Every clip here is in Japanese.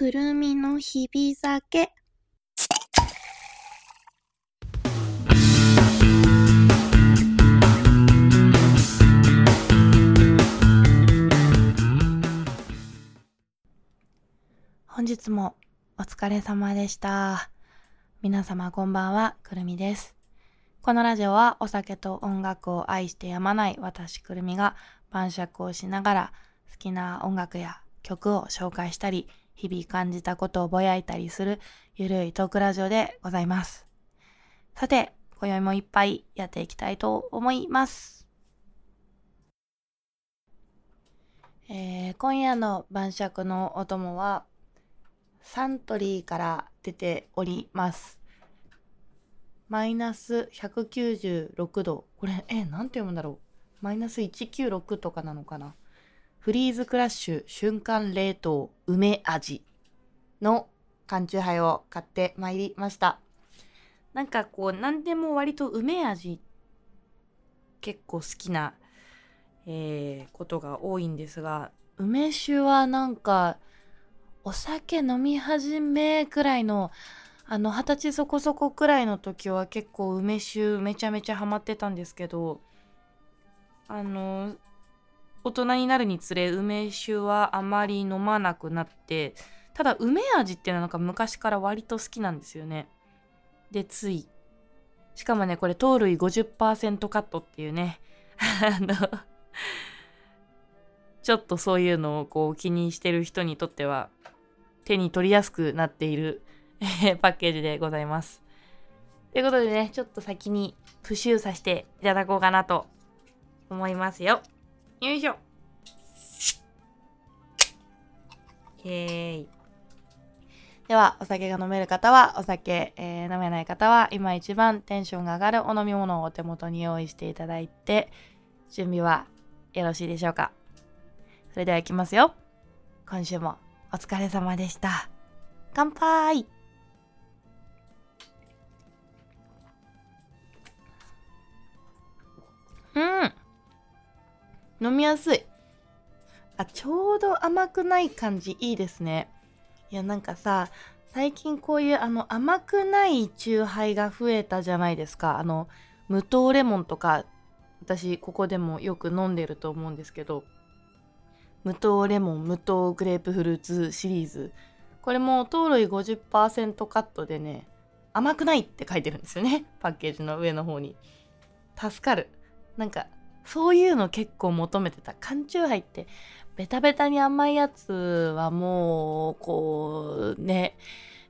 くるみの日々酒。本日もお疲れ様でした。皆様こんばんは、くるみです。このラジオはお酒と音楽を愛してやまない私くるみが晩酌をしながら好きな音楽や曲を紹介したり、日々感じたことをぼやいたりするゆるいトークラジオでございます。さて、今宵もいっぱいやっていきたいと思います。えー今夜の晩酌のお供はサントリーから出ております。マイナス196度。これ、え、なんて読むんだろう。マイナス196とかなのかな。フリーズクラッシュ瞬間冷凍梅味の缶チューハイを買ってまいりました。なんかこう、なんでも割と梅味結構好きな、えーことが多いんですが、梅酒はなんか、お酒飲み始めくらいの、あの、二十歳そこそこくらいの時は結構梅酒めちゃめちゃハマってたんですけど、あの、大人になるにつれ梅酒はあまり飲まなくなって、ただ梅味っていうのはなんか昔から割と好きなんですよね。で、つい。しかもね、これ糖類50%カットっていうね、あの、ちょっとそういうのをこう気にしてる人にとっては手に取りやすくなっているパッケージでございます。ということでね、ちょっと先にプシューさせていただこうかなと思いますよ。よいしょ。イエーイ。では、お酒が飲める方はお酒、えー飲めない方は今一番テンションが上がるお飲み物をお手元に用意していただいて、準備はよろしいでしょうか。それでは行きますよ。今週もお疲れ様でした。乾杯うん飲みやすい。あ、ちょうど甘くない感じいいですね。いや、なんかさ、最近こういうあの甘くないチューハイが増えたじゃないですか。あの、無糖レモンとか、私ここでもよく飲んでると思うんですけど、無糖レモン、無糖グレープフルーツシリーズ。これも糖類50%カットでね、甘くないって書いてるんですよね。パッケージの上の方に。助かる。なんか、そういうの結構求めてた。缶チューハイって、ベタベタに甘いやつはもう、こう、ね、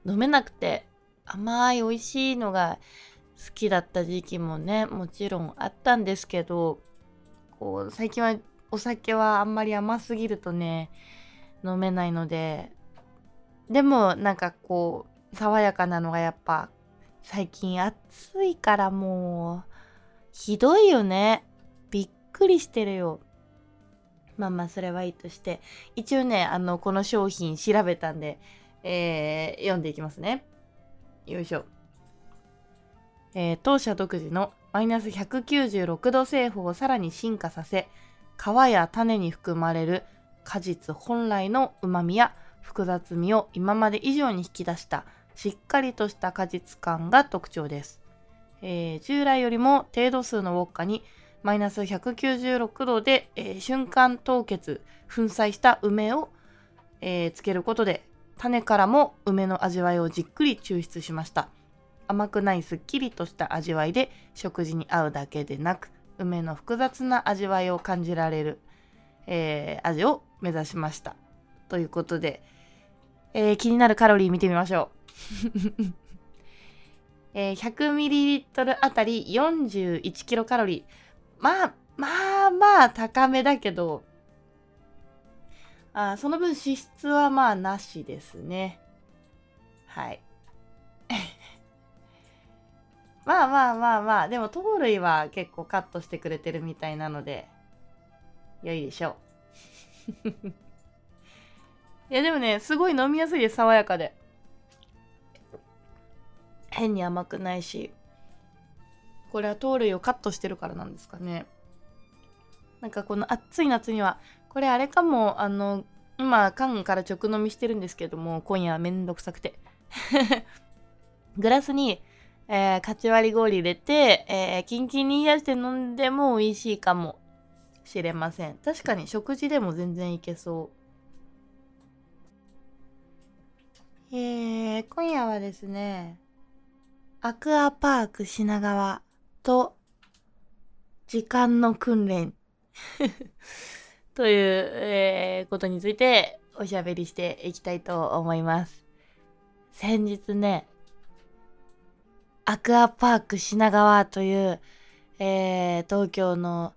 飲めなくて、甘い美味しいのが好きだった時期もね、もちろんあったんですけど、こう、最近はお酒はあんまり甘すぎるとね、飲めないので、でもなんかこう、爽やかなのがやっぱ、最近暑いからもう、ひどいよね。くりしてるよ。まあまあ、それはいいとして。一応ね、あの、この商品調べたんで、えー読んでいきますね。よいしょ。えー当社独自のマイナス196度製法をさらに進化させ、皮や種に含まれる果実本来の旨味や複雑味を今まで以上に引き出したしっかりとした果実感が特徴です。えー従来よりも程度数のウォッカにマイナス196度で、えー瞬間凍結、粉砕した梅を、えーつけることで種からも梅の味わいをじっくり抽出しました。甘くないすっきりとした味わいで食事に合うだけでなく梅の複雑な味わいを感じられる、えー味を目指しました。ということで、えー気になるカロリー見てみましょう。えー 100ml あたり 41kcal。まあ、まあまあ高めだけど、あその分脂質はまあなしですね。はい。まあまあまあまあ、でも糖類は結構カットしてくれてるみたいなので、良いでしょう。いやでもね、すごい飲みやすいです、爽やかで。変に甘くないし、これは糖類をカットしてるからなんですかね。なんかこの暑い夏には、これあれかも、あの、今缶から直飲みしてるんですけども今夜はめんどくさくて。グラスに、えー、かち割り氷入れて、えー、キンキンに冷やして飲んでも美味しいかもしれません。確かに食事でも全然いけそう。えー、今夜はですねアクアパーク品川と時間の訓練 という、えー、ことについておしゃべりしていきたいと思います。先日ね、アクアパーク品川という、えー、東京の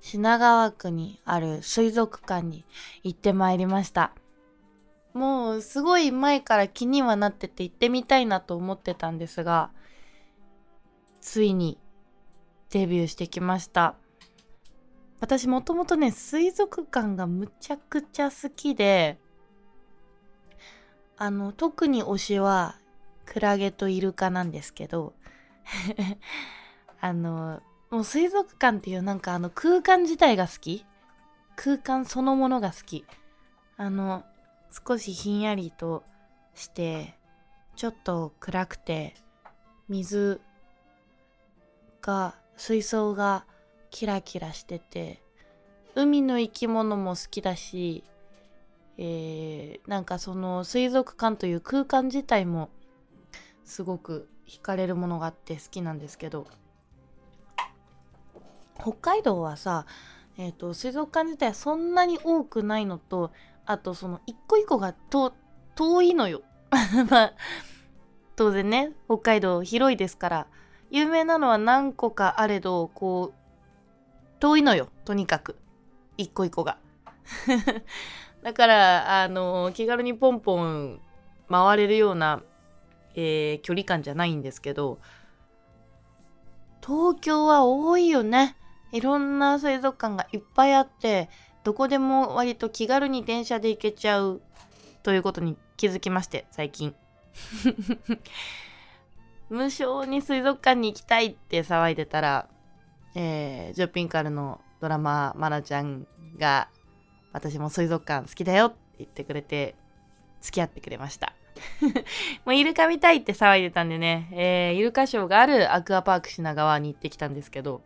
品川区にある水族館に行ってまいりました。もうすごい前から気にはなってて行ってみたいなと思ってたんですが、ついにデビューしてきました。私もともとね、水族館がむちゃくちゃ好きで、あの、特に推しはクラゲとイルカなんですけど、あの、もう水族館っていうなんかあの空間自体が好き空間そのものが好き。あの、少しひんやりとして、ちょっと暗くて、水が、水槽がキラキラしてて、海の生き物も好きだし、えー、なんかその水族館という空間自体もすごく惹かれるものがあって好きなんですけど北海道はさ、えーと、水族館自体はそんなに多くないのとあとその一個一個が遠いのよ。まあ当然ね北海道広いですから有名なのは何個かあれどこう遠いのよとにかく。一個一個が。だからあの気軽にポンポン回れるような、えー、距離感じゃないんですけど東京は多いよね。いろんな水族館がいっぱいあってどこでも割と気軽に電車で行けちゃうということに気づきまして最近。無償に水族館に行きたいって騒いでたら、えー、ジョピンカルのドラママナちゃんが私も水族館好きだよって言ってくれて付き合ってくれました。もうイルカ見たいって騒いでたんでね、えー、イルカショーがあるアクアパーク品川に行ってきたんですけど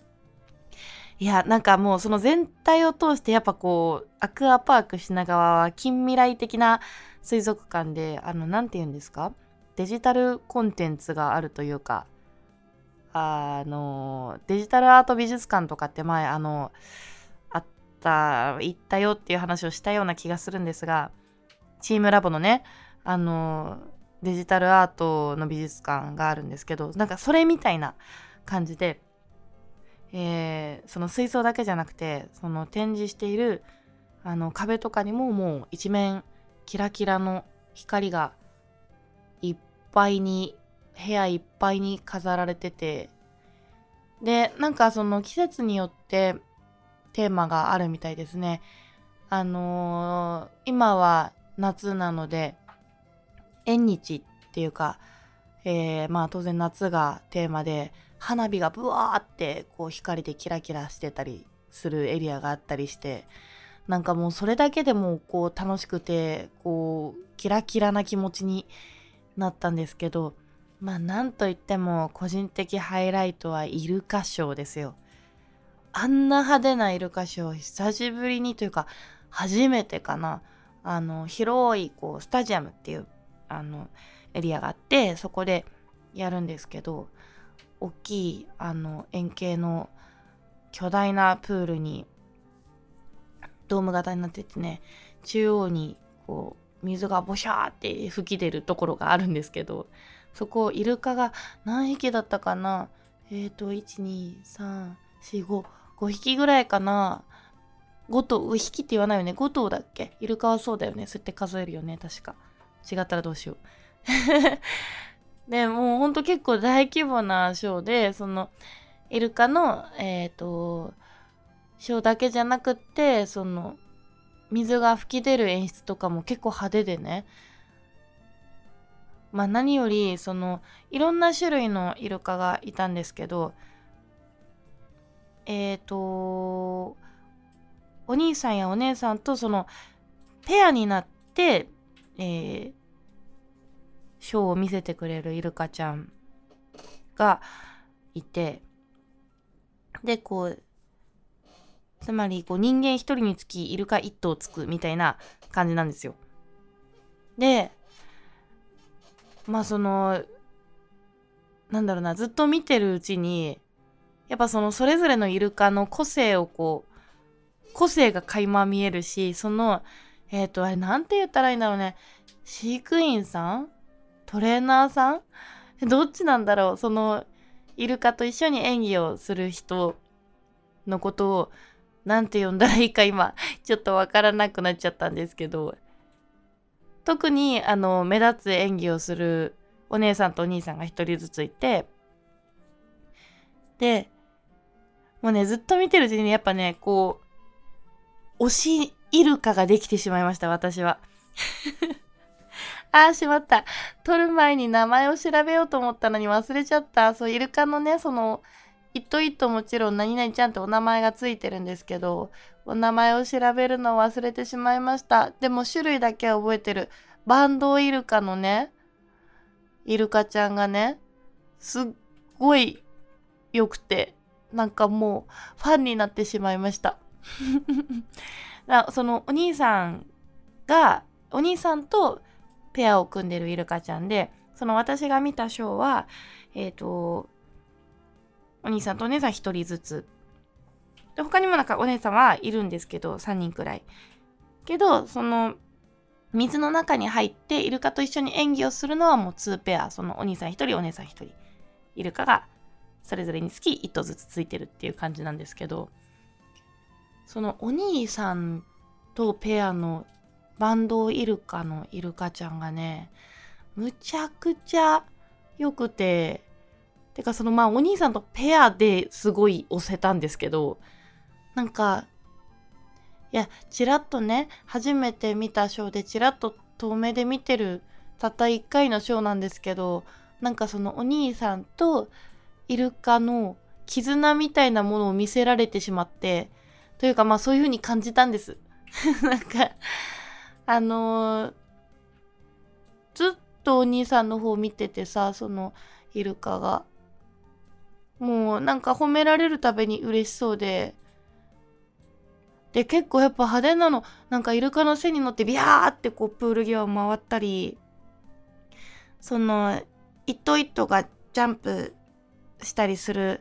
いやなんかもうその全体を通してやっぱこうアクアパーク品川は近未来的な水族館であの何て言うんですか？デジタルコンテンツがあるというかあのデジタルアート美術館とかって前あのあった行ったよっていう話をしたような気がするんですがチームラボのねあのデジタルアートの美術館があるんですけどなんかそれみたいな感じでえー、その水槽だけじゃなくてその展示しているあの壁とかにももう一面キラキラの光がぱいに部屋いっぱいに飾られてて。でなんかその季節によってテーマがあるみたいですね。あのー、今は夏なので縁日っていうか、えー、まあ当然夏がテーマで花火がブワーってこう光でキラキラしてたりするエリアがあったりしてなんかもうそれだけでもこう楽しくてこうキラキラな気持ちになったんですけどまあなんといっても個人的ハイライトはイルカショーですよ。あんな派手なイルカショー久しぶりにというか初めてかなあの広いこうスタジアムっていうあのエリアがあってそこでやるんですけど大きいあの円形の巨大なプールにドーム型になっててね中央にこう水がボシャーって吹き出るところがあるんですけどそこイルカが何匹だったかな？えっ、ー、と12345 5匹ぐらいかな？5頭匹って言わないよね？5頭だっけ？イルカはそうだよね。そうやって数えるよね確か。違ったらどうしよう。で、もうほんと結構大規模なショーで、その、イルカの、えっ、ー、と、ショーだけじゃなくって、その、水が噴き出る演出とかも結構派手でね。まあ何より、その、いろんな種類のイルカがいたんですけど、えっ、ー、と、お兄さんやお姉さんとその、ペアになって、えー、ショーを見せてくれるイルカちゃんがいて、で、こう、つまり、こう、人間一人につきイルカ一頭つくみたいな感じなんですよ。で、まあその、なんだろうな、ずっと見てるうちに、やっぱそのそれぞれのイルカの個性をこう、個性が垣間見えるし、その、えっ、ー、と、あれなんて言ったらいいんだろうね。飼育員さん？トレーナーさん？どっちなんだろう？その、イルカと一緒に演技をする人のことを、なんて呼んだらいいか今、ちょっとわからなくなっちゃったんですけど、特に、あの、目立つ演技をするお姉さんとお兄さんが一人ずついて、で、もうね、ずっと見てるうちに、やっぱね、こう、推しイルカができてしまいました、私は。あーしまった。撮る前に名前を調べようと思ったのに忘れちゃった。そう、イルカのね、その、一頭一頭もちろん何々ちゃんってお名前がついてるんですけど、お名前を調べるのを忘れてしまいました。でも種類だけは覚えてる。バンドイルカのね、イルカちゃんがね、すっごい良くて、なんかもうファンになってしまいました。そのお兄さんが、お兄さんとペアを組んでるイルカちゃんで、その私が見たショーは、えっ、ー、と、お兄さんとお姉さん1人ずつ。で、他にもなんかお姉さんはいるんですけど、3人くらい。けど、その、水の中に入ってイルカと一緒に演技をするのはもう2ペア。そのお兄さん1人、お姉さん1人。イルカがそれぞれにつき1頭ずつついてるっていう感じなんですけど、そのお兄さんとペアのバンドイルカのイルカちゃんがね、むちゃくちゃ良くて、てかそのまあお兄さんとペアですごい押せたんですけど、なんか、いや、ちらっとね、初めて見たショーでちらっと遠目で見てるたった1回のショーなんですけど、なんかそのお兄さんとイルカの絆みたいなものを見せられてしまって、というかまあそういう風に感じたんです。なんか、あのー、ずっとお兄さんの方見ててさ、そのイルカが。もうなんか褒められるたびに嬉しそうで、で、結構やっぱ派手なの、なんかイルカの背に乗ってビャーってこうプール際を回ったり、その、一頭一頭がジャンプしたりする、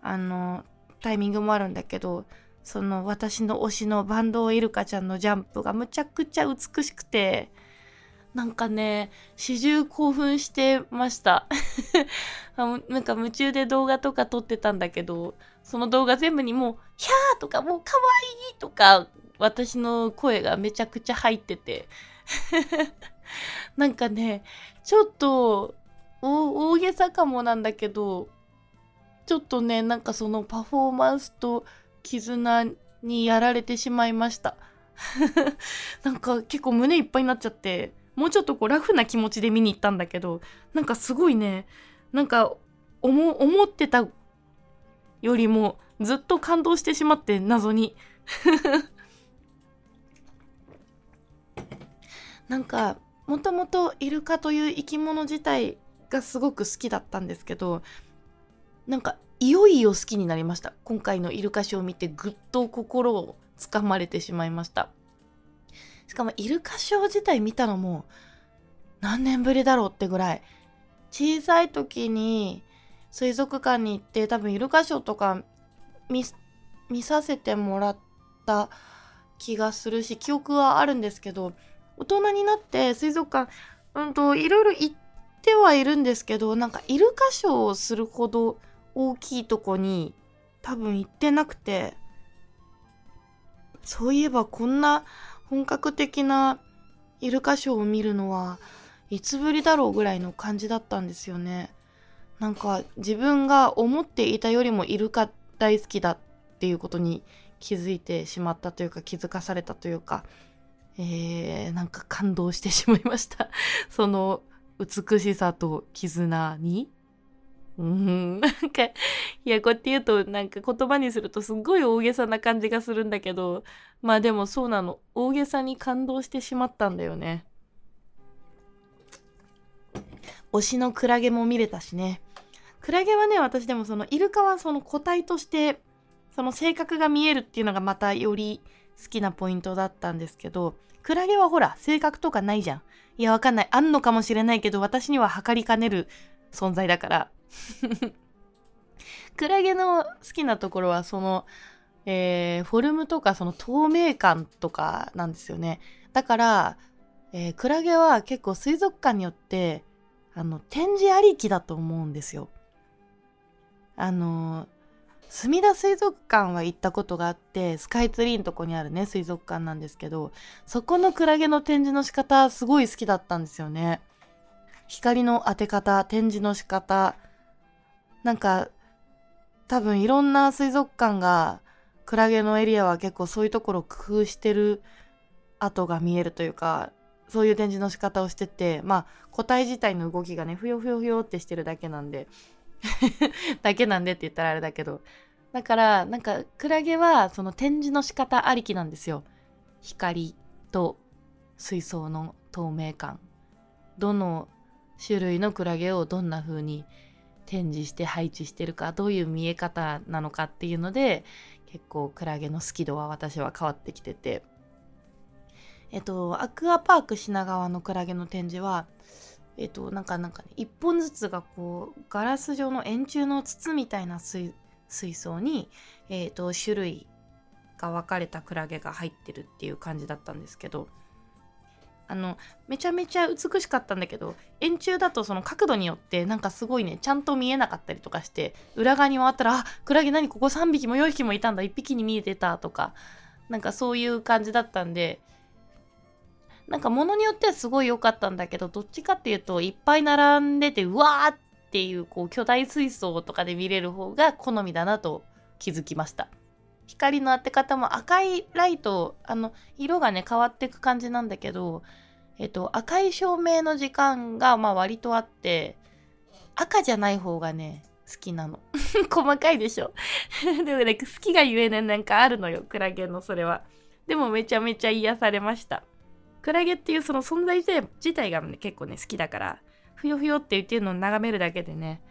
あの、タイミングもあるんだけど、その私の推しのバンドイルカちゃんのジャンプがむちゃくちゃ美しくて、なんかね、始終興奮してました。なんか夢中で動画とか撮ってたんだけど、その動画全部にもう、ヒャーとかもう可愛いとか、私の声がめちゃくちゃ入ってて。なんかね、ちょっと、大げさかもなんだけど、ちょっとね、なんかそのパフォーマンスと絆にやられてしまいました。なんか結構胸いっぱいになっちゃって、もうちょっとこうラフな気持ちで見に行ったんだけど、なんかすごいね、なんか思思ってたよりもずっと感動してしまって謎に。なんかもともとイルカという生き物自体がすごく好きだったんですけどなんかいよいよ好きになりました今回のイルカショーを見てぐっと心をつかまれてしまいましたしかもイルカショー自体見たのも何年ぶりだろうってぐらい小さい時に水族館に行って多分イルカショーとか見させてもらった気がするし記憶はあるんですけど大人になって水族館うんといろいろ行ってはいるんですけどなんかイルカショーをするほど大きいとこに多分行ってなくて。そういえばこんな本格的なイルカショーを見るのはいつぶりだろうぐらいの感じだったんですよね。なんか自分が思っていたよりもイルカ大好きだっていうことに気づいてしまったというか気づかされたというか、えー、なんか感動してしまいました。その美しさと絆にうん。なんかいやこうやって言うとなんか言葉にするとすっごい大げさな感じがするんだけどまあでもそうなの。大げさに感動してしまったんだよね。推しのクラゲも見れたしね。クラゲはね私でもそのイルカはその個体としてその性格が見えるっていうのがまたより好きなポイントだったんですけどクラゲはほら性格とかないじゃん。いやわかんない。あんのかもしれないけど私には測りかねる存在だから クラゲの好きなところはその、えー、フォルムとかその透明感とかなんですよね。だから、えー、クラゲは結構水族館によってあの展示ありきだと思うんですよ。あの墨田水族館は行ったことがあってスカイツリーのとこにあるね水族館なんですけどそこのクラゲの展示の仕方すごい好きだったんですよね。光の当て方展示の仕方なんか多分いろんな水族館がクラゲのエリアは結構そういうところを工夫してる跡が見えるというかそういう展示の仕方をしててまあ個体自体の動きがねふよふよふよってしてるだけなんで だけなんでって言ったらあれだけどだからなんかクラゲはその展示の仕方ありきなんですよ。光と水槽の透明感。どの種類のクラゲをどんな風に展示して配置してるかどういう見え方なのかっていうので結構クラゲの好き度は私は変わってきてて。えっとアクアパーク品川のクラゲの展示はえっとなんかなんかね一本ずつがこうガラス状の円柱の筒みたいな水槽にえっと種類が分かれたクラゲが入ってるっていう感じだったんですけどあのめちゃめちゃ美しかったんだけど円柱だとその角度によってなんかすごいねちゃんと見えなかったりとかして裏側に回ったらあクラゲ何ここ3匹も4匹もいたんだ1匹に見えてたとかなんかそういう感じだったんでなんか物によってはすごい良かったんだけどどっちかっていうといっぱい並んでてうわーっていうこう巨大水槽とかで見れる方が好みだなと気づきました。光の当て方も赤いライト、あの、色がね、変わっていく感じなんだけど、えっと、赤い照明の時間が、まあ割とあって、赤じゃない方がね、好きなの。細かいでしょ？でもね、好きがゆえね、なんかあるのよ、クラゲのそれは。でもめちゃめちゃ癒されました。クラゲっていうその存在自体が、ね、結構ね、好きだから、ふよふよって言ってるのを眺めるだけでね、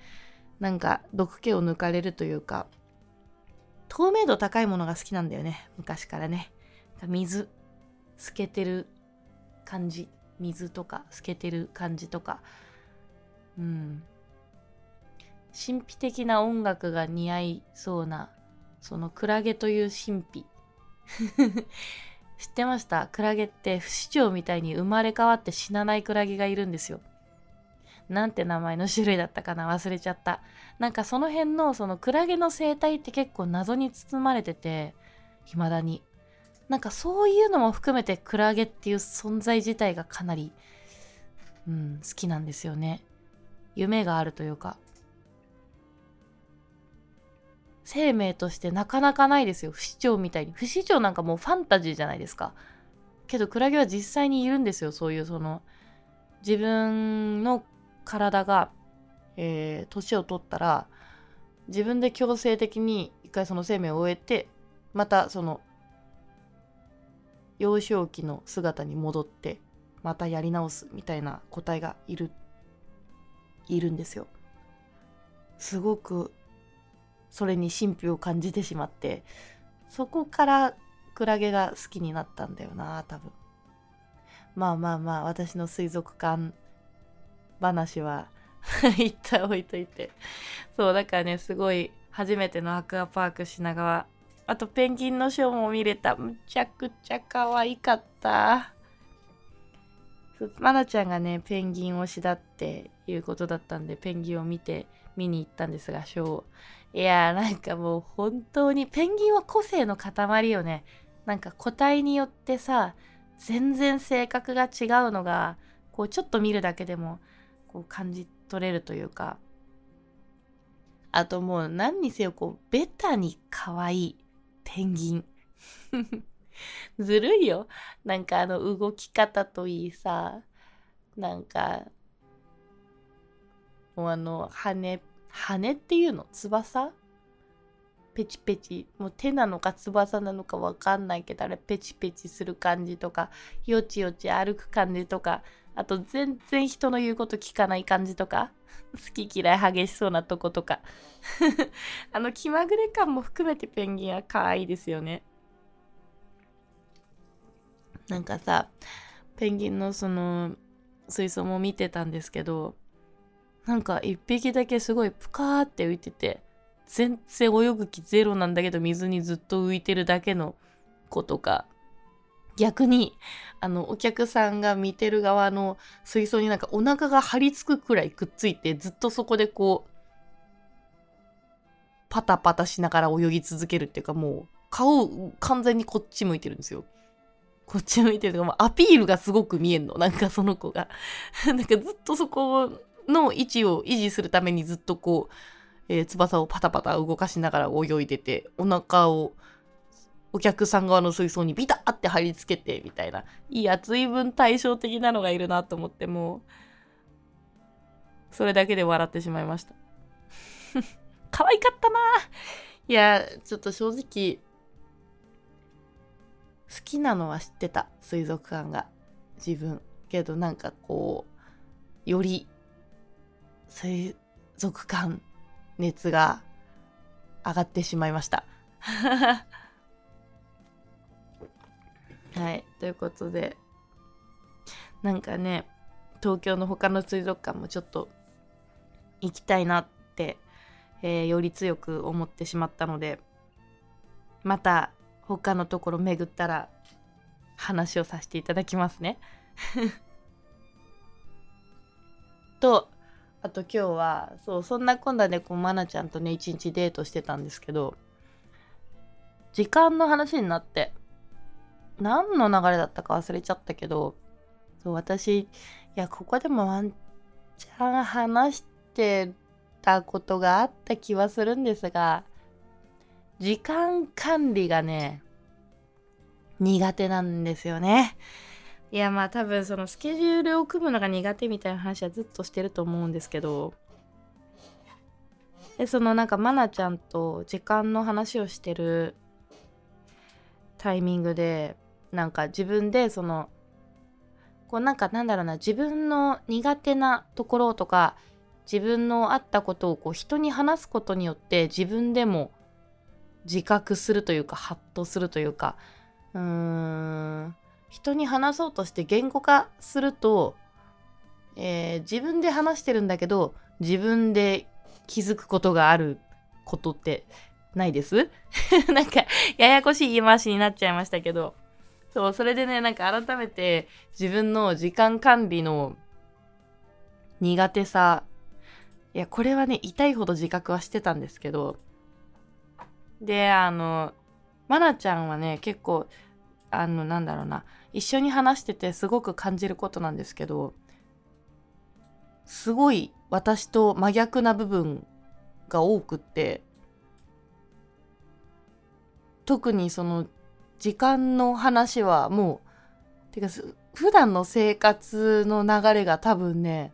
なんか毒気を抜かれるというか、透明度高いものが好きなんだよね。昔からね。水透けてる感じ。水とか透けてる感じとか。うん。神秘的な音楽が似合いそうなそのクラゲという神秘。知ってました？クラゲって不死鳥みたいに生まれ変わって死なないクラゲがいるんですよ。なんて名前の種類だったかな？忘れちゃった。なんかその辺のそのクラゲの生態って結構謎に包まれてて、未だに。なんかそういうのも含めてクラゲっていう存在自体がかなり、うん、好きなんですよね。夢があるというか。生命としてなかなかないですよ。不死鳥みたいに。不死鳥なんかもうファンタジーじゃないですか。けどクラゲは実際にいるんですよ。そういうその自分の体が、えー、年を取ったら自分で強制的に一回その生命を終えてまたその幼少期の姿に戻ってまたやり直すみたいな個体がいるいるんですよ。すごくそれに神秘を感じてしまってそこからクラゲが好きになったんだよな多分。まあまあまあ私の水族館話は 一旦置いといて。そうだからねすごい初めてのアクアパーク品川。あとペンギンのショーも見れた。むちゃくちゃ可愛かった。まなちゃんがねペンギン推しだっていうことだったんでペンギンを見て見に行ったんですがショーいやーなんかもう本当にペンギンは個性の塊よね。なんか個体によってさ全然性格が違うのがこうちょっと見るだけでもこう感じ取れるというか。あともう何にせよこうベタに可愛いペンギン。ずるいよ。なんかあの動き方といいさ。なんかもうあの羽羽っていうの？翼？ペチペチ。もう手なのか翼なのかわかんないけどあれペチペチする感じとかよちよち歩く感じとかあと全然人の言うこと聞かない感じとか 好き嫌い激しそうなとことか。あの気まぐれ感も含めてペンギンは可愛いですよね。なんかさペンギンのその水槽も見てたんですけどなんか一匹だけすごいプカーって浮いてて全然泳ぐ気ゼロなんだけど水にずっと浮いてるだけの子とか逆にあのお客さんが見てる側の水槽になんかお腹が張り付くくらいくっついてずっとそこでこうパタパタしながら泳ぎ続けるっていうかもう顔完全にこっち向いてるんですよ。こっち向いてるとか、もうアピールがすごく見えんの。なんかその子が。なんかずっとそこの位置を維持するためにずっとこう、えー、翼をパタパタ動かしながら泳いでて、お腹をお客さん側の水槽にビタって貼り付けて、みたいな。いや、随分対照的なのがいるなと思って、もう、それだけで笑ってしまいました。可愛かったないや、ちょっと正直、好きなのは知ってた、水族館が。自分。けどなんかこう、より水族館熱が上がってしまいました。はい。ということで、なんかね、東京の他の水族館もちょっと行きたいなって、えー、より強く思ってしまったので、また他のところ巡ったら話をさせていただきますね。と、あと今日は、そう、そんなこんなでこう、まなちゃんとね、一日デートしてたんですけど、時間の話になって、何の流れだったか忘れちゃったけど、そう、私、いや、ここでもワンチャン話してたことがあった気はするんですが、時間管理がね、苦手なんですよね。いやまあ多分そのスケジュールを組むのが苦手みたいな話はずっとしてると思うんですけどでそのなんかまなちゃんと時間の話をしてるタイミングでなんか自分でそのこうなんかなんだろうな自分の苦手なところとか自分のあったことをこう人に話すことによって自分でも自覚するというかハッとするというかうーん人に話そうとして言語化すると、えー、自分で話してるんだけど自分で気づくことがあることってないです？なんかややこしい言い回しになっちゃいましたけど。そうそれでねなんか改めて自分の時間管理の苦手さ。いやこれはね痛いほど自覚はしてたんですけど。であのまなちゃんはね結構あのなんだろうな。一緒に話しててすごく感じることなんですけど。すごい私と真逆な部分が多くって。特にその時間の話はもうてか普段の生活の流れが多分ね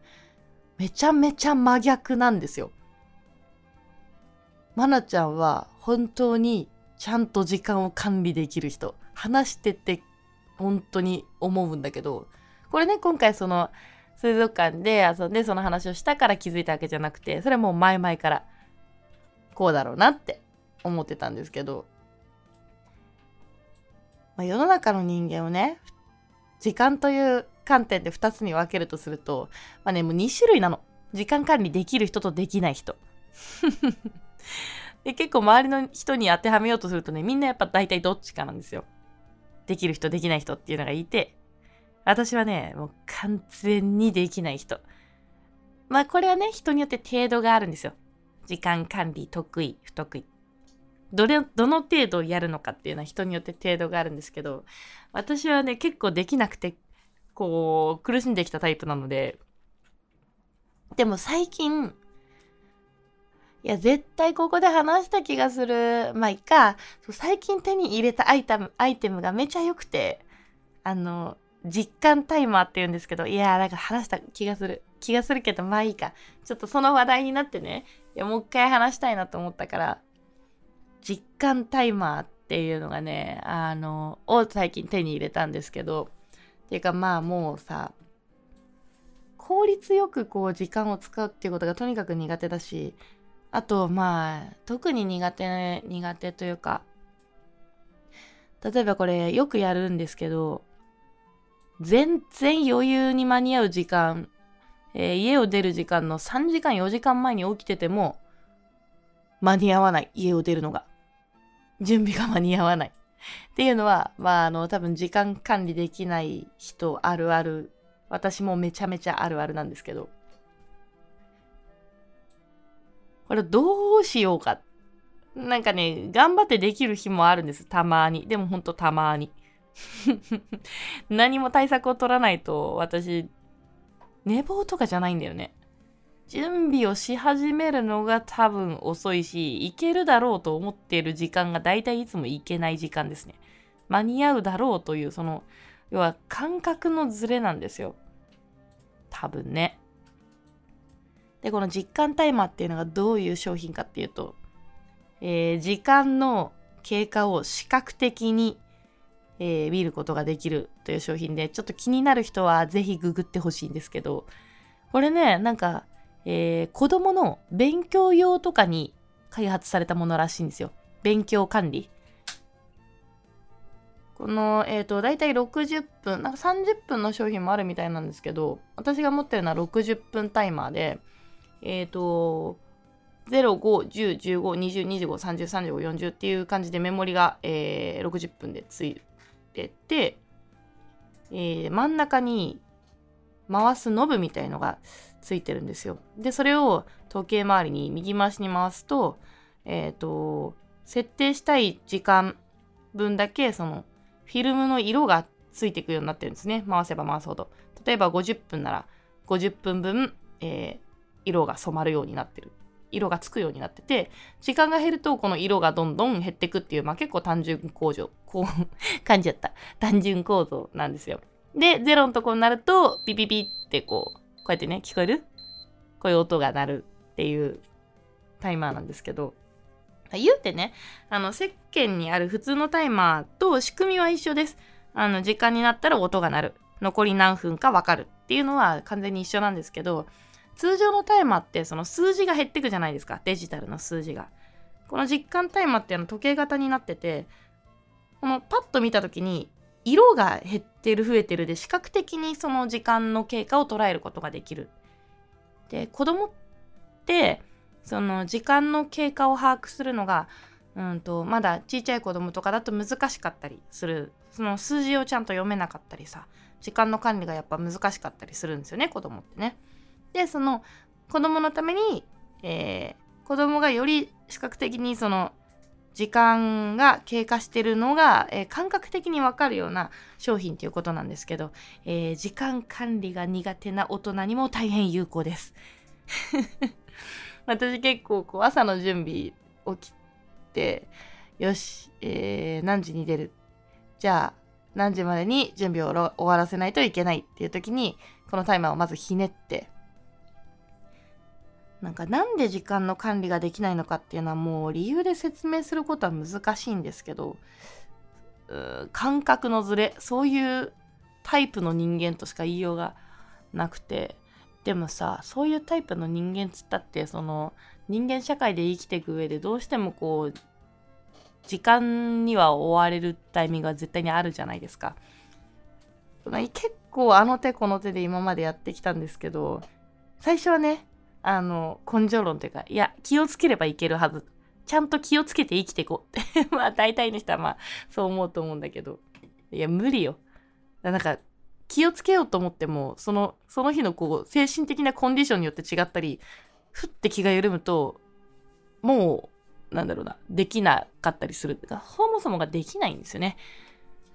めちゃめちゃ真逆なんですよ。まなちゃんは本当にちゃんと時間を管理できる人話してて本当に思うんだけど、これね、今回その水族館で遊んでその話をしたから気づいたわけじゃなくて、それはもう前々からこうだろうなって思ってたんですけど、まあ、世の中の人間をね、時間という観点で2つに分けるとすると、まあね、もう2種類なの。時間管理できる人とできない人。で結構周りの人に当てはめようとするとね、みんなやっぱ大体どっちかなんですよ。できる人、できない人っていうのがいて、私はね、もう完全にできない人。まあこれはね、人によって程度があるんですよ。時間管理得意、不得意。どれ、どの程度やるのかっていうのは人によって程度があるんですけど、私はね、結構できなくて、こう、苦しんできたタイプなので、でも最近、いや、絶対ここで話した気がする。まあ、いいか。最近手に入れたアイテム、アイテムがめちゃ良くて、あの、実感タイマーって言うんですけど、いやーなんか話した気がする。気がするけど、まあいいか。ちょっとその話題になってね、いやもう一回話したいなと思ったから、実感タイマーっていうのがね、あの、を最近手に入れたんですけど、っていうかまあもうさ、効率よくこう時間を使うっていうことがとにかく苦手だし、あとまあ、特に苦手、苦手というか、例えばこれよくやるんですけど、全然余裕に間に合う時間、えー、家を出る時間の3時間4時間前に起きてても間に合わない家を出るのが。準備が間に合わない。っていうのはまああの多分時間管理できない人あるある私もめちゃめちゃあるあるなんですけど。これどうしようか。なんかね頑張ってできる日もあるんです。たまに。でもほんとたまに。何も対策を取らないと私寝坊とかじゃないんだよね。準備をし始めるのが多分遅いしいけるだろうと思っている時間が大体いつもいけない時間ですね。間に合うだろうというその要は感覚のズレなんですよ。多分ね。でこの実感タイマーっていうのがどういう商品かっていうと、えー、時間の経過を視覚的にえー、見ることができるという商品で、ちょっと気になる人はぜひググってほしいんですけど、これね、なんか、えー、子供の勉強用とかに開発されたものらしいんですよ。勉強管理。この、えっ、ー、と、だいたい60分、なんか30分の商品もあるみたいなんですけど、私が持ってるのは60分タイマーで、えっ、ー、と、0、5、10、15、20、25、30、35、40っていう感じでメモリが、えー、60分でついてて、えー、真ん中に回すノブみたいのがついてるんですよ。で、それを時計回りに右回しに回すと、えっ、ー、と、設定したい時間分だけ、その、フィルムの色がついていくようになってるんですね。回せば回すほど。例えば50分なら、50分分、えー、色が染まるようになってる。色がつくようになってて、時間が減るとこの色がどんどん減っていくっていう、まあ結構単純構造、こう、感じちゃった。単純構造なんですよ。で、ゼロのとこになると、ピピピってこう、うやってね、聞こえる？こういう音が鳴るっていうタイマーなんですけど、言うてね、あの、石鹸にある普通のタイマーと仕組みは一緒です。あの、時間になったら音が鳴る。残り何分かわかるっていうのは完全に一緒なんですけど、通常のタイマーってその数字が減ってくじゃないですか。デジタルの数字が。この実感タイマーってあの時計型になってて、このパッと見た時に色が減ってる増えてるで視覚的にその時間の経過を捉えることができる。で、子供ってその時間の経過を把握するのがうんとまだちっちゃい子供とかだと難しかったりするその数字をちゃんと読めなかったりさ時間の管理がやっぱ難しかったりするんですよね子供ってね。でその子供のために、えー、子供がより視覚的にその時間が経過してるのが、えー、感覚的にわかるような商品ということなんですけど、えー、時間管理が苦手な大人にも大変有効です。私結構こう朝の準備起きて、よし、えー、何時に出る？じゃあ、何時までに準備を終わらせないといけないっていう時に、このタイマーをまずひねって、なんかなんで時間の管理ができないのかっていうのはもう理由で説明することは難しいんですけど感覚のズレそういうタイプの人間としか言いようがなくてでもさそういうタイプの人間つったってその人間社会で生きていく上でどうしてもこう時間には追われるタイミングが絶対にあるじゃないですか。結構あの手この手で今までやってきたんですけど最初はねあの、根性論というか、いや、気をつければいけるはず。ちゃんと気をつけて生きていこうって まあ、大体の人はまあ、そう思うと思うんだけど。いや、無理よ。なんか、気をつけようと思っても、その、その日のこう、精神的なコンディションによって違ったり、ふって気が緩むと、もう、なんだろうな、できなかったりする。そもそもができないんですよね。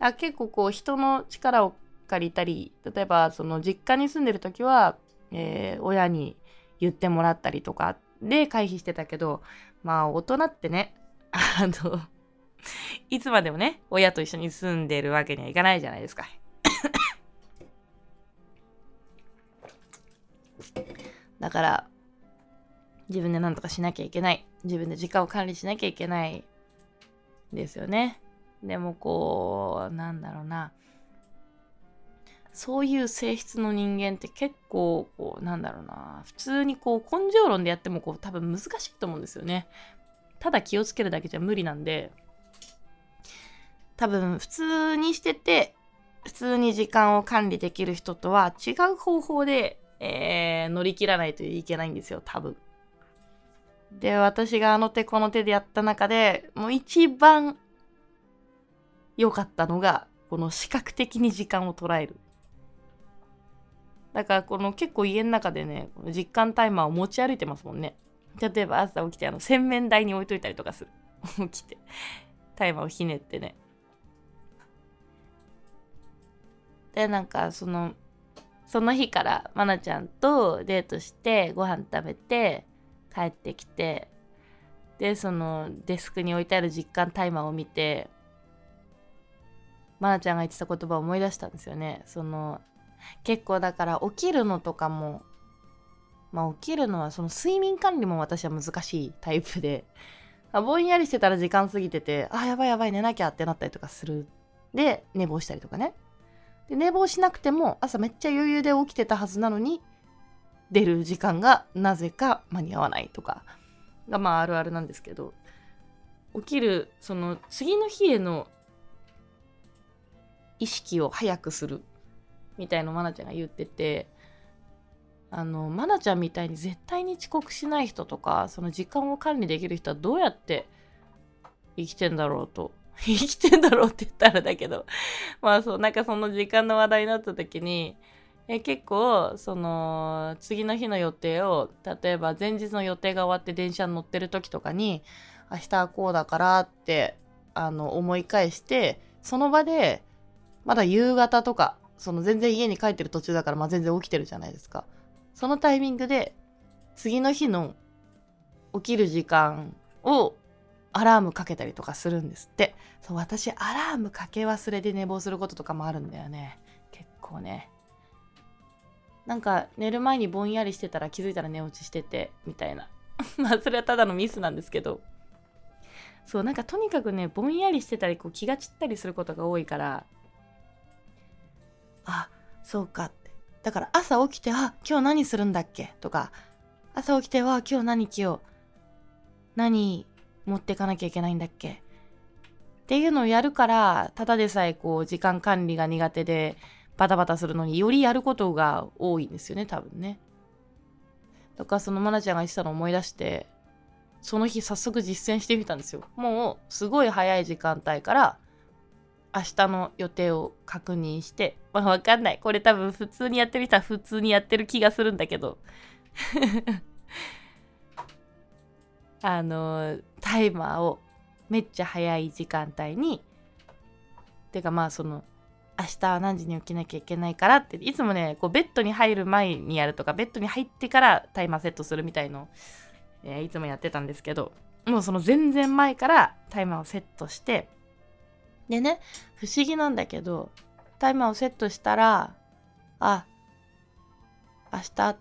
あ結構こう、人の力を借りたり、例えば、その、実家に住んでる時は、えー、親に言ってもらったりとかで回避してたけど、まあ大人ってね、あの、いつまでもね、親と一緒に住んでるわけにはいかないじゃないですか。だから、自分で何とかしなきゃいけない。自分で時間を管理しなきゃいけない。ですよね。でもこう、なんだろうな。そういう性質の人間って結構こうなんだろうな。普通にこう根性論でやってもこう多分難しいと思うんですよね。ただ気をつけるだけじゃ無理なんで。多分普通にしてて普通に時間を管理できる人とは違う方法で、えー、乗り切らないといけないんですよ。多分。で私があの手この手でやった中でもう一番良かったのがこの視覚的に時間を捉える。だからこの結構家の中でね実感タイマーを持ち歩いてますもんね。例えば朝起きてあの洗面台に置いといたりとかする。起きて。タイマーをひねってね。でなんかそのその日からまなちゃんとデートしてご飯食べて帰ってきてでそのデスクに置いてある実感タイマーを見てまなちゃんが言ってた言葉を思い出したんですよね。その結構だから起きるのとかもまあ起きるのはその睡眠管理も私は難しいタイプで ぼんやりしてたら時間過ぎててあやばいやばい寝なきゃってなったりとかする。で寝坊したりとかね。で寝坊しなくても朝めっちゃ余裕で起きてたはずなのに出る時間がなぜか間に合わないとか。がまああるあるなんですけど。起きるその次の日への意識を早くする。みたいのまなちゃんが言っててあのまなちゃんみたいに絶対に遅刻しない人とかその時間を管理できる人はどうやって生きてんだろうと 生きてんだろうって言ったらだけどまあそうなんかその時間の話題になった時にえ結構その次の日の予定を例えば前日の予定が終わって電車に乗ってる時とかに明日はこうだからってあの思い返してその場でまだ夕方とかその全然家に帰ってる途中だからまあ全然起きてるじゃないですか。そのタイミングで次の日の起きる時間をアラームかけたりとかするんですって。そう私アラームかけ忘れで寝坊することとかもあるんだよね。結構ね。なんか寝る前にぼんやりしてたら気づいたら寝落ちしててみたいな。まあそれはただのミスなんですけど。そうなんかとにかくねぼんやりしてたりこう気が散ったりすることが多いからあそうかって。だから朝起きてあ今日何するんだっけ？とか朝起きては今日何着よう？何持ってかなきゃいけないんだっけ？っていうのをやるからただでさえこう時間管理が苦手でバタバタするのによりやることが多いんですよね多分ね。だからそのまなちゃんが言ってたのを思い出してその日早速実践してみたんですよ。もうすごい早い時間帯から明日の予定を確認してまあわかんない。これ多分普通にやってる人は普通にやってる気がするんだけど。あのタイマーをめっちゃ早い時間帯にてかまあその明日は何時に起きなきゃいけないからっていつもねこうベッドに入る前にやるとかベッドに入ってからタイマーセットするみたいの、えー、いつもやってたんですけどもうその全然前からタイマーをセットしてでね不思議なんだけどタイマーをセットしたらあ明日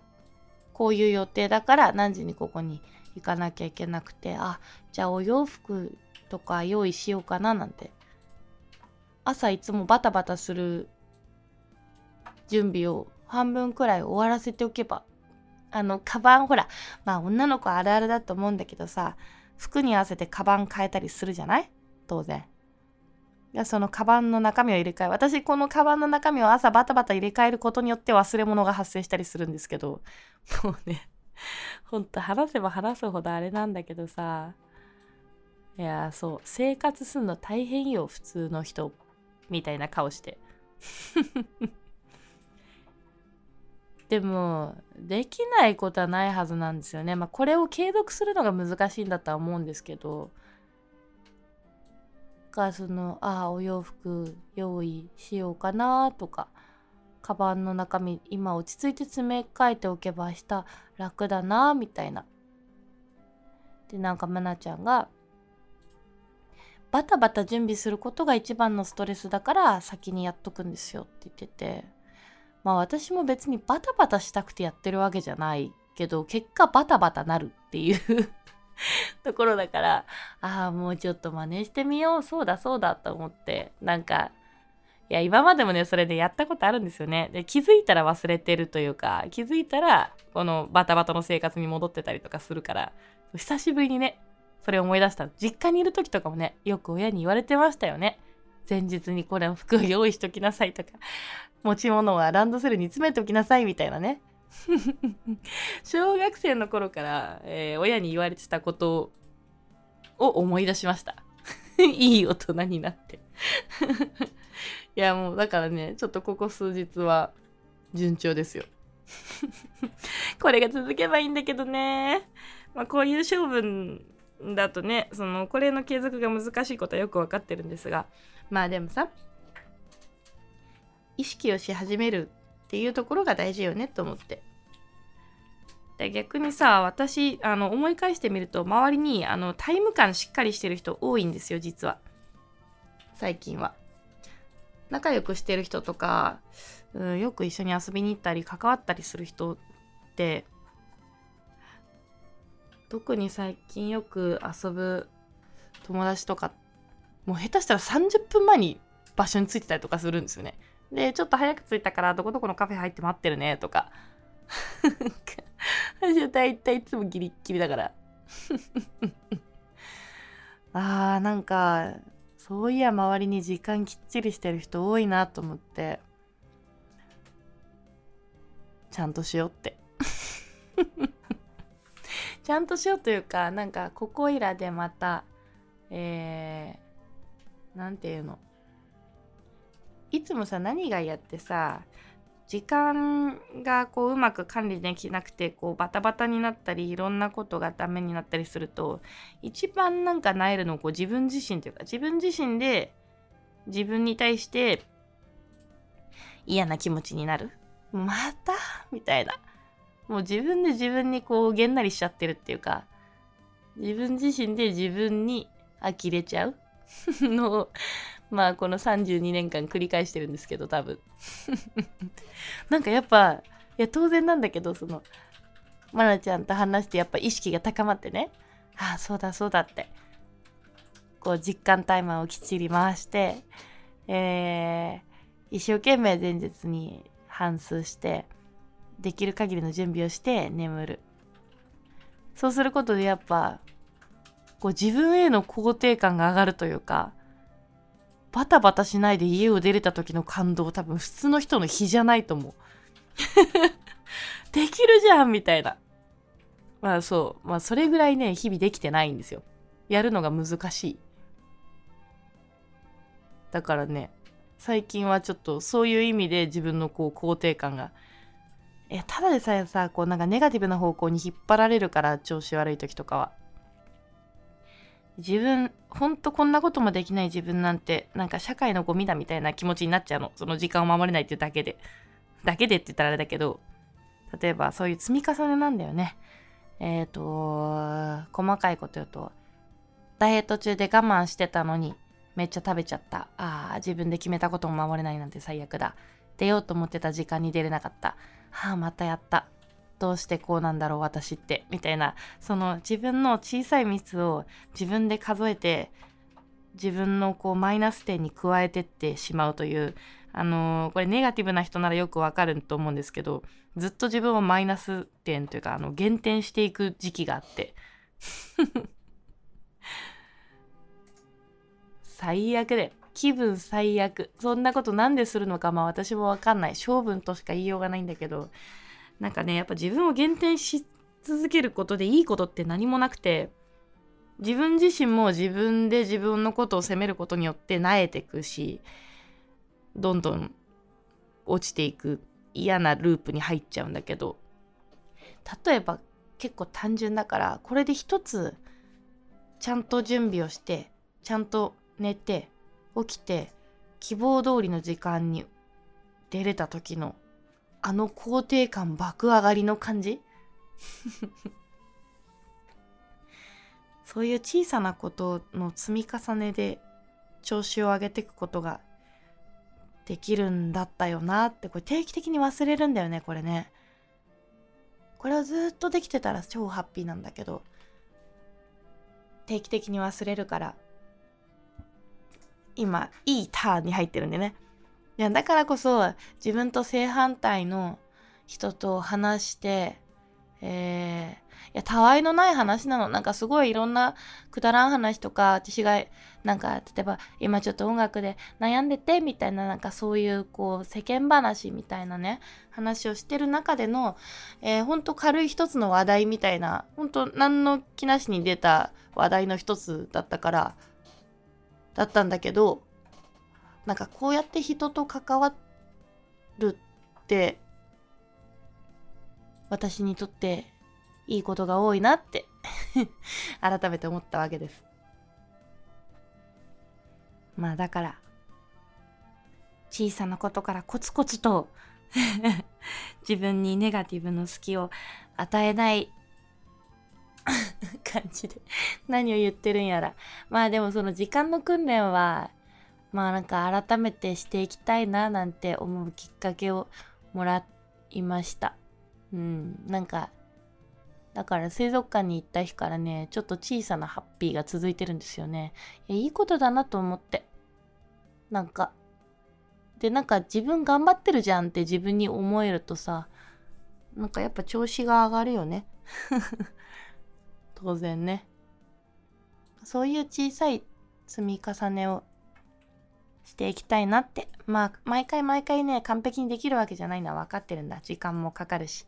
こういう予定だから何時にここに行かなきゃいけなくてあじゃあお洋服とか用意しようかななんて朝いつもバタバタする準備を半分くらい終わらせておけばあのカバンほらまあ女の子あるあるだと思うんだけどさ服に合わせてカバン変えたりするじゃない？当然。そのカバンの中身を入れ替え私このカバンの中身を朝バタバタ入れ替えることによって忘れ物が発生したりするんですけど もうねほんと話せば話すほどあれなんだけどさ。いやそう生活すんの大変よ普通の人みたいな顔して。でもできないことはないはずなんですよね。まあこれを継続するのが難しいんだとは思うんですけど。がそのああお洋服用意しようかなとかカバンの中身今落ち着いて詰め替えておけば明日楽だなみたいな。でなんかまなちゃんがバタバタ準備することが一番のストレスだから先にやっとくんですよって言っててまあ私も別にバタバタしたくてやってるわけじゃないけど結果バタバタなるっていう ところだからああもうちょっと真似してみよう。そうだそうだと思って。なんかいや今までもねそれでやったことあるんですよね。で気づいたら忘れてるというか気づいたらこのバタバタの生活に戻ってたりとかするから久しぶりにねそれ思い出した実家にいる時とかもねよく親に言われてましたよね。前日にこれの服を用意しときなさいとか持ち物はランドセルに詰めておきなさいみたいなね。小学生の頃から、えー、親に言われてたことを思い出しました。いい大人になって。いやもうだからねちょっとここ数日は順調ですよ。これが続けばいいんだけどね。まあこういう勝負だとねそのこれの継続が難しいことはよく分かってるんですが。まあでもさ意識をし始めるっていうところが大事よねと思って。で逆にさ私あの思い返してみると周りにあのタイム感しっかりしてる人多いんですよ実は。最近は。仲良くしてる人とか、うん、よく一緒に遊びに行ったり関わったりする人って特に最近よく遊ぶ友達とかもう下手したら30分前に場所に着いてたりとかするんですよねでちょっと早く着いたからどこどこのカフェ入って待ってるねとか。私は大体いつもギリッギリだから。あーなんかそういや周りに時間きっちりしてる人多いなと思って。ちゃんとしようって。ちゃんとしようというかなんかここいらでまたえー、なんていうの？いつもさ何がやってさ時間がこううまく管理できなくてこうバタバタになったりいろんなことがダメになったりすると一番なんかなえるのこう自分自身というか自分自身で自分に対して嫌な気持ちになる。また？みたいな。もう自分で自分にこうげんなりしちゃってるっていうか自分自身で自分に呆れちゃうのまあこの32年間繰り返してるんですけど多分。なんかやっぱいや当然なんだけどそのまなちゃんと話してやっぱ意識が高まってね。ああそうだそうだって。こう実感タイマーをきっちり回してえー、一生懸命前日に反数してできる限りの準備をして眠る。そうすることでやっぱこう自分への肯定感が上がるというかバタバタしないで家を出れた時の感動多分普通の人の比じゃないと思う。できるじゃんみたいな。まあそう。まあそれぐらいね、日々できてないんですよ。やるのが難しい。だからね、最近はちょっとそういう意味で自分のこう肯定感が。え、ただでさえさ、こうなんかネガティブな方向に引っ張られるから調子悪い時とかは。自分、ほんとこんなこともできない自分なんて、なんか社会のゴミだみたいな気持ちになっちゃうの。その時間を守れないっていうだけで。だけでって言ったらあれだけど、例えばそういう積み重ねなんだよね。えっ、ー、と、細かいこと言うと、ダイエット中で我慢してたのに、めっちゃ食べちゃった。ああ、自分で決めたことも守れないなんて最悪だ。出ようと思ってた時間に出れなかった。はあ、またやった。どうしてこうなんだろう私って。みたいな。その自分の小さいミスを自分で数えて自分のこうマイナス点に加えてってしまうというあのー、これネガティブな人ならよくわかると思うんですけどずっと自分をマイナス点というかあの減点していく時期があって。最悪で気分最悪。そんなことなんでするのかまあ私もわかんない。性分としか言いようがないんだけど。なんかねやっぱ自分を減点し続けることでいいことって何もなくて自分自身も自分で自分のことを責めることによって萎えていくしどんどん落ちていく嫌なループに入っちゃうんだけど例えば結構単純だからこれで一つちゃんと準備をしてちゃんと寝て起きて希望通りの時間に出れた時のあの肯定感爆上がりの感じ？そういう小さなことの積み重ねで調子を上げていくことができるんだったよなってこれ定期的に忘れるんだよねこれね。これをずっとできてたら超ハッピーなんだけど定期的に忘れるから今いいターンに入ってるんでね。いやだからこそ自分と正反対の人と話してえー、いやたわいのない話なの。なんかすごいいろんなくだらん話とか私がなんか例えば今ちょっと音楽で悩んでてみたいななんかそういうこう世間話みたいなね話をしてる中での、えー、ほんと軽い一つの話題みたいなほんと何の気なしに出た話題の一つだったからだったんだけどなんかこうやって人と関わるって私にとっていいことが多いなって 改めて思ったわけです。まあだから小さなことからコツコツと 自分にネガティブの隙を与えない 感じで何を言ってるんやら。まあでもその時間の訓練は、まあなんか改めてしていきたいななんて思うきっかけをもらいました。うん、なんか、だから水族館に行った日からね、ちょっと小さなハッピーが続いてるんですよね。いやいいことだなと思って。なんか。で、なんか自分頑張ってるじゃんって自分に思えるとさ、なんかやっぱ調子が上がるよね。当然ね。そういう小さい積み重ねをしていきたいなって。まあ、毎回毎回ね、完璧にできるわけじゃないのは分かってるんだ。時間もかかるし。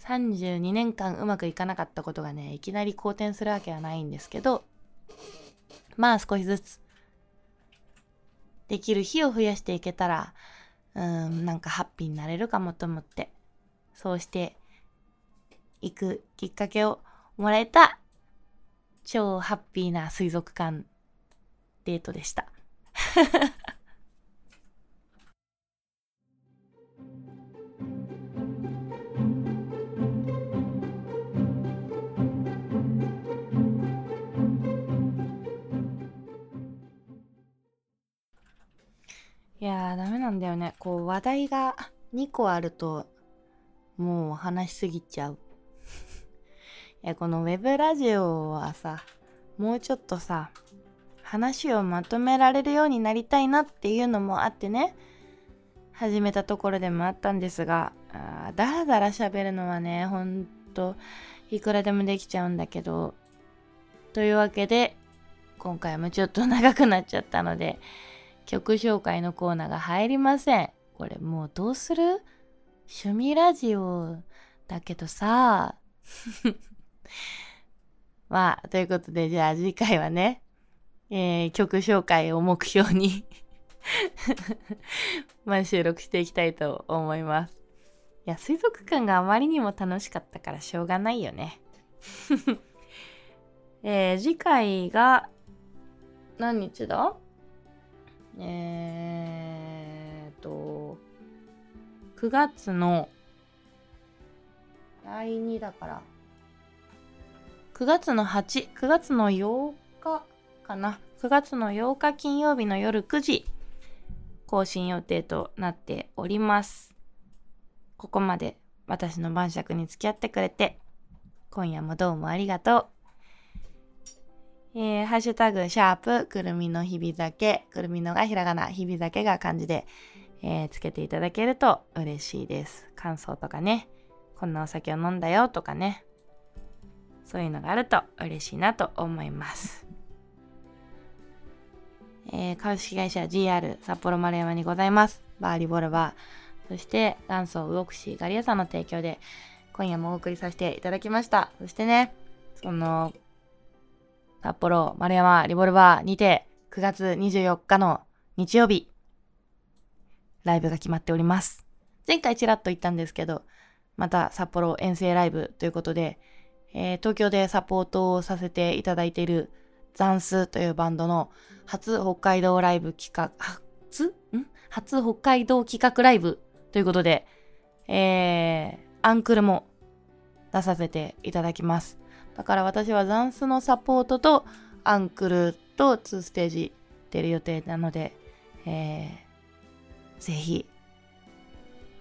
32年間うまくいかなかったことがね、いきなり好転するわけはないんですけど、まあ少しずつ、できる日を増やしていけたら、うん、なんかハッピーになれるかもと思って、そうしていくきっかけをもらえた超ハッピーな水族館デートでした。いやーダメなんだよね。こう話題が2個あるともう話しすぎちゃう。いやこのウェブラジオはさもうちょっとさ話をまとめられるようになりたいなっていうのもあってね。始めたところでもあったんですがあだらだら喋るのはねほんといくらでもできちゃうんだけど。というわけで今回もちょっと長くなっちゃったので曲紹介のコーナーが入りません。これもうどうする？趣味ラジオだけどさ。まあ、ということで、じゃあ次回はね、えー、曲紹介を目標に まあ収録していきたいと思います。いや、水族館があまりにも楽しかったからしょうがないよね。えー、次回が、何日だ？えーと、9月の第2だから、9月の8、9月の8日かな。9月の8日金曜日の夜9時、更新予定となっております。ここまで私の晩酌に付き合ってくれて、今夜もどうもありがとう。えー、ハッシュタグ、シャープ、くるみの日々酒、くるみのがひらがな、日々酒が漢字で、えー、つけていただけると嬉しいです。感想とかね、こんなお酒を飲んだよとかね、そういうのがあると嬉しいなと思います。えー、株式会社 GR 札幌丸山にございます。バーリボルバー、そして元祖ウオクシーガリアさんの提供で今夜もお送りさせていただきました。そしてね、その、札幌丸山リボルバーにて9月24日の日曜日、ライブが決まっております。前回ちらっと言ったんですけど、また札幌遠征ライブということで、えー、東京でサポートをさせていただいているザンスというバンドの初北海道ライブ企画、初ん？初北海道企画ライブということで、えー、アンクルも出させていただきます。だから私はザンスのサポートとアンクルと2ステージ出る予定なので、えー、ぜひ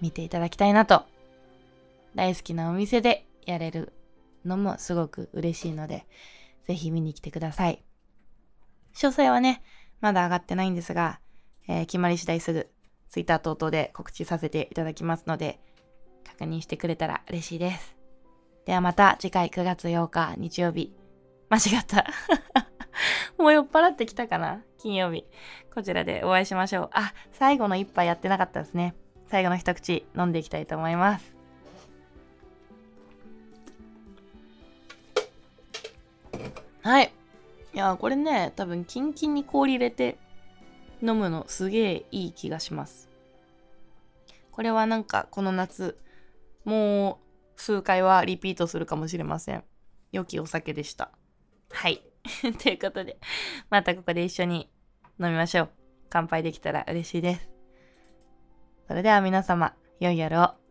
見ていただきたいなと大好きなお店でやれるのもすごく嬉しいので、ぜひ見に来てください。詳細はね、まだ上がってないんですが、えー、決まり次第すぐ Twitter 等々で告知させていただきますので、確認してくれたら嬉しいです。ではまた次回9月8日日曜日。間違った。もう酔っ払ってきたかな？金曜日。こちらでお会いしましょう。あ、最後の一杯やってなかったですね。最後の一口飲んでいきたいと思います。はい。いや、これね、多分キンキンに氷入れて飲むのすげえいい気がします。これはなんかこの夏、もう数回はリピートするかもしれません。良きお酒でした。はい。ということで、またここで一緒に飲みましょう。乾杯できたら嬉しいです。それでは皆様、良い夜を。